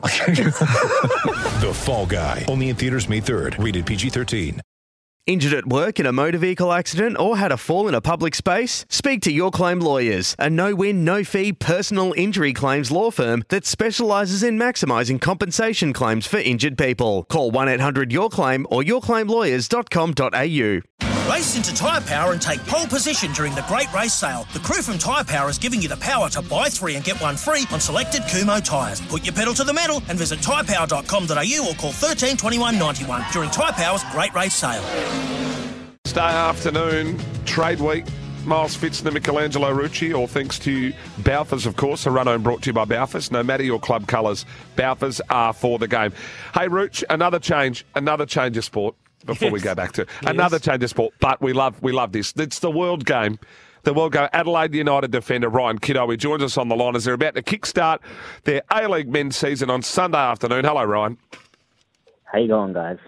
The Fall Guy. Only in theaters May 3rd. Rated PG-13. Injured at work in a motor vehicle accident or had a fall in a public space? Speak to Your Claim Lawyers, a no win, no fee personal injury claims law firm that specialises in maximising compensation claims for injured people. Call 1 800 Your Claim or yourclaimlawyers.com.au. Race into Tyre Power and take pole position during the Great Race Sale. The crew from Tyre Power is giving you the power to buy three and get one free on selected Kumho tyres. Put your pedal to the metal and visit tyrepower.com.au or call 13 21 91 during Tyre Power's Great Race Sale. Wednesday afternoon, trade week. Miles Fitz and Michelangelo Rucci, all thanks to Balfours, of course. A run home brought to you by Balfours. No matter your club colours, Balfours are for the game. Hey, Ruch, another change, another change of sport before we go back to another change of sport. But we love, we love this. It's the world game. The world game. Adelaide United defender Ryan Kitto. He joins us on the line as they're about to kickstart their A League men's season on Sunday afternoon. Hello, Ryan. How you going, guys?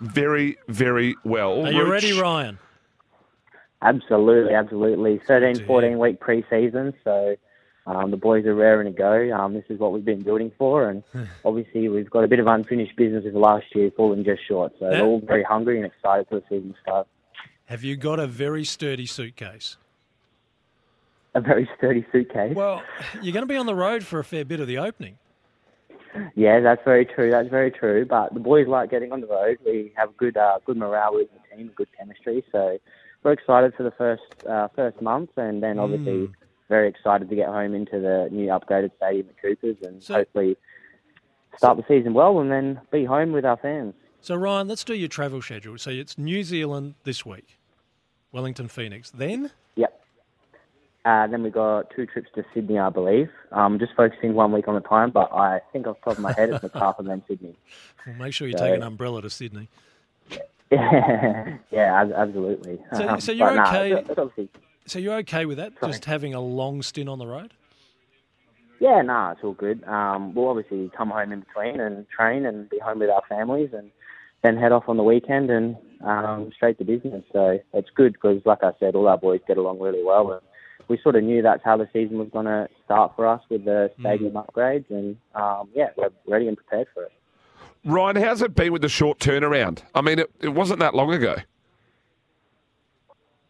Very, very well. Are you Ruch, ready, Ryan? Absolutely, absolutely. 13, 14 week pre-season, so um, the boys are raring to go. Um, this is what we've been building for, and obviously we've got a bit of unfinished business with last year, falling just short. So they're all very hungry and excited for the season to start. Have you got a very sturdy suitcase? A very sturdy suitcase. Well, you're going to be on the road for a fair bit of the opening. Yeah, that's very true. That's very true. But the boys like getting on the road. We have good, uh, good morale with the team, good chemistry. So we're excited for the first uh, first month, and then obviously very excited to get home into the new upgraded stadium at Coopers, and So- hopefully start the season well, and then be home with our fans. So, Ryan, let's do your travel schedule. So, it's New Zealand this week, Wellington, Phoenix. Then, Yep. Uh, then we got two trips to Sydney, I believe. Um, just focusing one week on the time, but I think off the top of my head it's MacArthur and then Sydney. we'll make sure you So- take an umbrella to Sydney. yeah, ab- absolutely. So- Um, so you're okay- it's- it's obviously, So, you're okay with that? Just having a long stint on the road? yeah, nah, it's all good. Um, we'll obviously come home in between and train and be home with our families and then head off on the weekend and um, straight to business. So it's good because, like I said, all our boys get along really well. And we sort of knew that's how the season was going to start for us with the stadium upgrades. And um, yeah, we're ready and prepared for it. Ryan, how's it been with the short turnaround? I mean, it, it wasn't that long ago.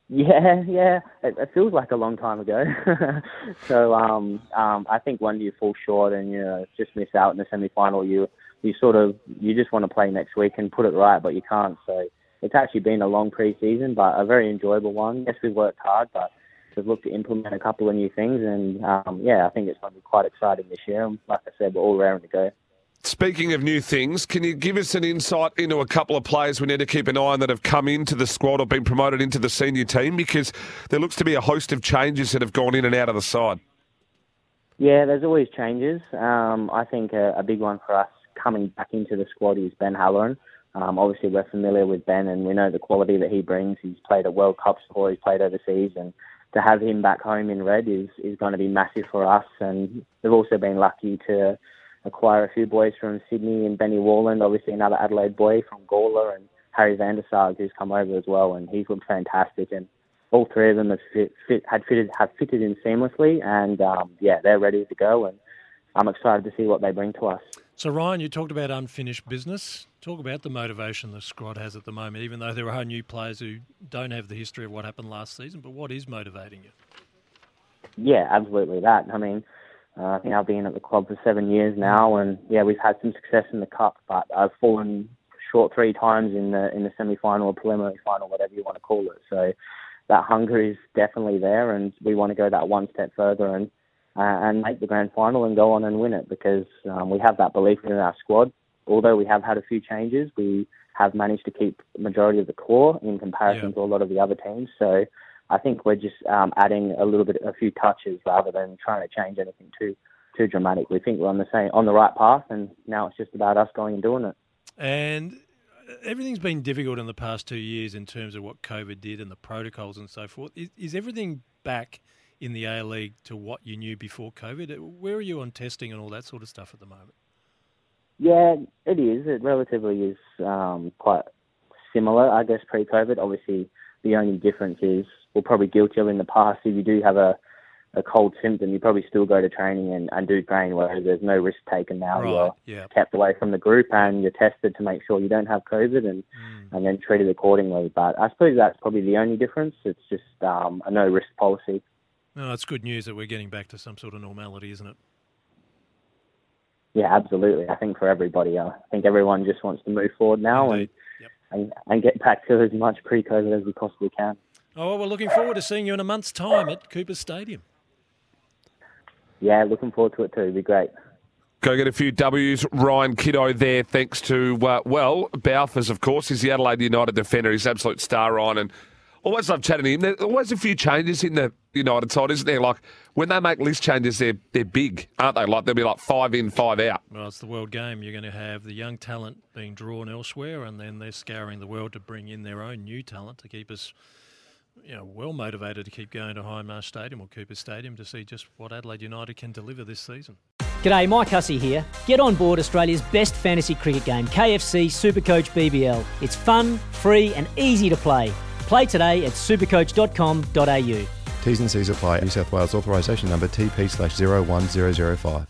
Yeah, yeah. It, it feels like a long time ago. so um, um, I think when you fall short and you know, just miss out in the semi-final, you you sort of you just want to play next week and put it right, but you can't. So it's actually been a long pre-season, but a very enjoyable one. Yes, we've worked hard, but we've looked to implement a couple of new things, and um, yeah, I think it's going to be quite exciting this year. Like I said, we're all raring to go. Speaking of new things, can you give us an insight into a couple of players we need to keep an eye on that have come into the squad or been promoted into the senior team? Because there looks to be a host of changes that have gone in and out of the side. Yeah, there's always changes. Um, I think a, a big one for us coming back into the squad is Ben Halloran. Um, obviously, we're familiar with Ben and we know the quality that he brings. He's played at World Cups before, he's played overseas, and to have him back home in red is, is going to be massive for us. And we've also been lucky to acquire a few boys from Sydney and Benny Warland, obviously another Adelaide boy from Gawler, and Harry Van der Saag, who's come over as well, and he's looked fantastic. And all three of them have fit, fit, had fitted have fitted in seamlessly, and um, yeah, they're ready to go. And I'm excited to see what they bring to us. So, Ryan, you talked about unfinished business. Talk about the motivation the squad has at the moment, even though there are new players who don't have the history of what happened last season. But what is motivating you? Yeah, absolutely that. I mean, uh, I think I've been at the club for seven years now, and yeah, we've had some success in the cup, but I've fallen short three times in the in the semi final or preliminary final, whatever you want to call it. So that hunger is definitely there, and we want to go that one step further and uh, and make the grand final and go on and win it because um, we have that belief in our squad. Although we have had a few changes, we have managed to keep the majority of the core in comparison Yeah. to a lot of the other teams. So I think we're just um, adding a little bit, a few touches rather than trying to change anything too too dramatic. We think we're on the same on the right path, and now it's just about us going and doing it. And everything's been difficult in the past two years in terms of what COVID did and the protocols and so forth. Is, is everything back in the A League to what you knew before COVID? Where are you on testing and all that sort of stuff at the moment? Yeah, it is. It relatively is um, quite similar, I guess, pre-COVID. Obviously, the only difference is, well, probably guilty of in the past, if you do have a, a cold symptom, you probably still go to training and, and do train, whereas there's no risk taken now. Right, You're yeah. kept away from the group and you're tested to make sure you don't have COVID and, Mm. and then treated accordingly. But I suppose that's probably the only difference. It's just um, a no-risk policy. No, it's good news that we're getting back to some sort of normality, isn't it? Yeah, absolutely. I think for everybody, uh, I think everyone just wants to move forward now and, Yep. and and get back to as much pre-COVID as we possibly can. Oh, well, we're looking forward to seeing you in a month's time at Cooper Stadium. Yeah, looking forward to it too. It'd be great. Go get a few W's. Ryan Kitto there, thanks to, uh, well, Balfours, of course. He's the Adelaide United defender. He's absolute star, Ryan. And always love chatting to him. There's always a few changes in the United side, isn't there? Like, when they make list changes, they're, they're big, aren't they? Like, they'll be like five in, five out. Well, it's the world game. You're going to have the young talent being drawn elsewhere, and then they're scouring the world to bring in their own new talent to keep us, you know, well motivated to keep going to Hindmarsh Stadium or Cooper Stadium to see just what Adelaide United can deliver this season. G'day, Mike Hussey here. Get on board Australia's best fantasy cricket game, KFC Supercoach BBL. It's fun, free, and easy to play. Play today at supercoach.com.au. T's and C's apply. New South Wales authorisation number TP slash 01005.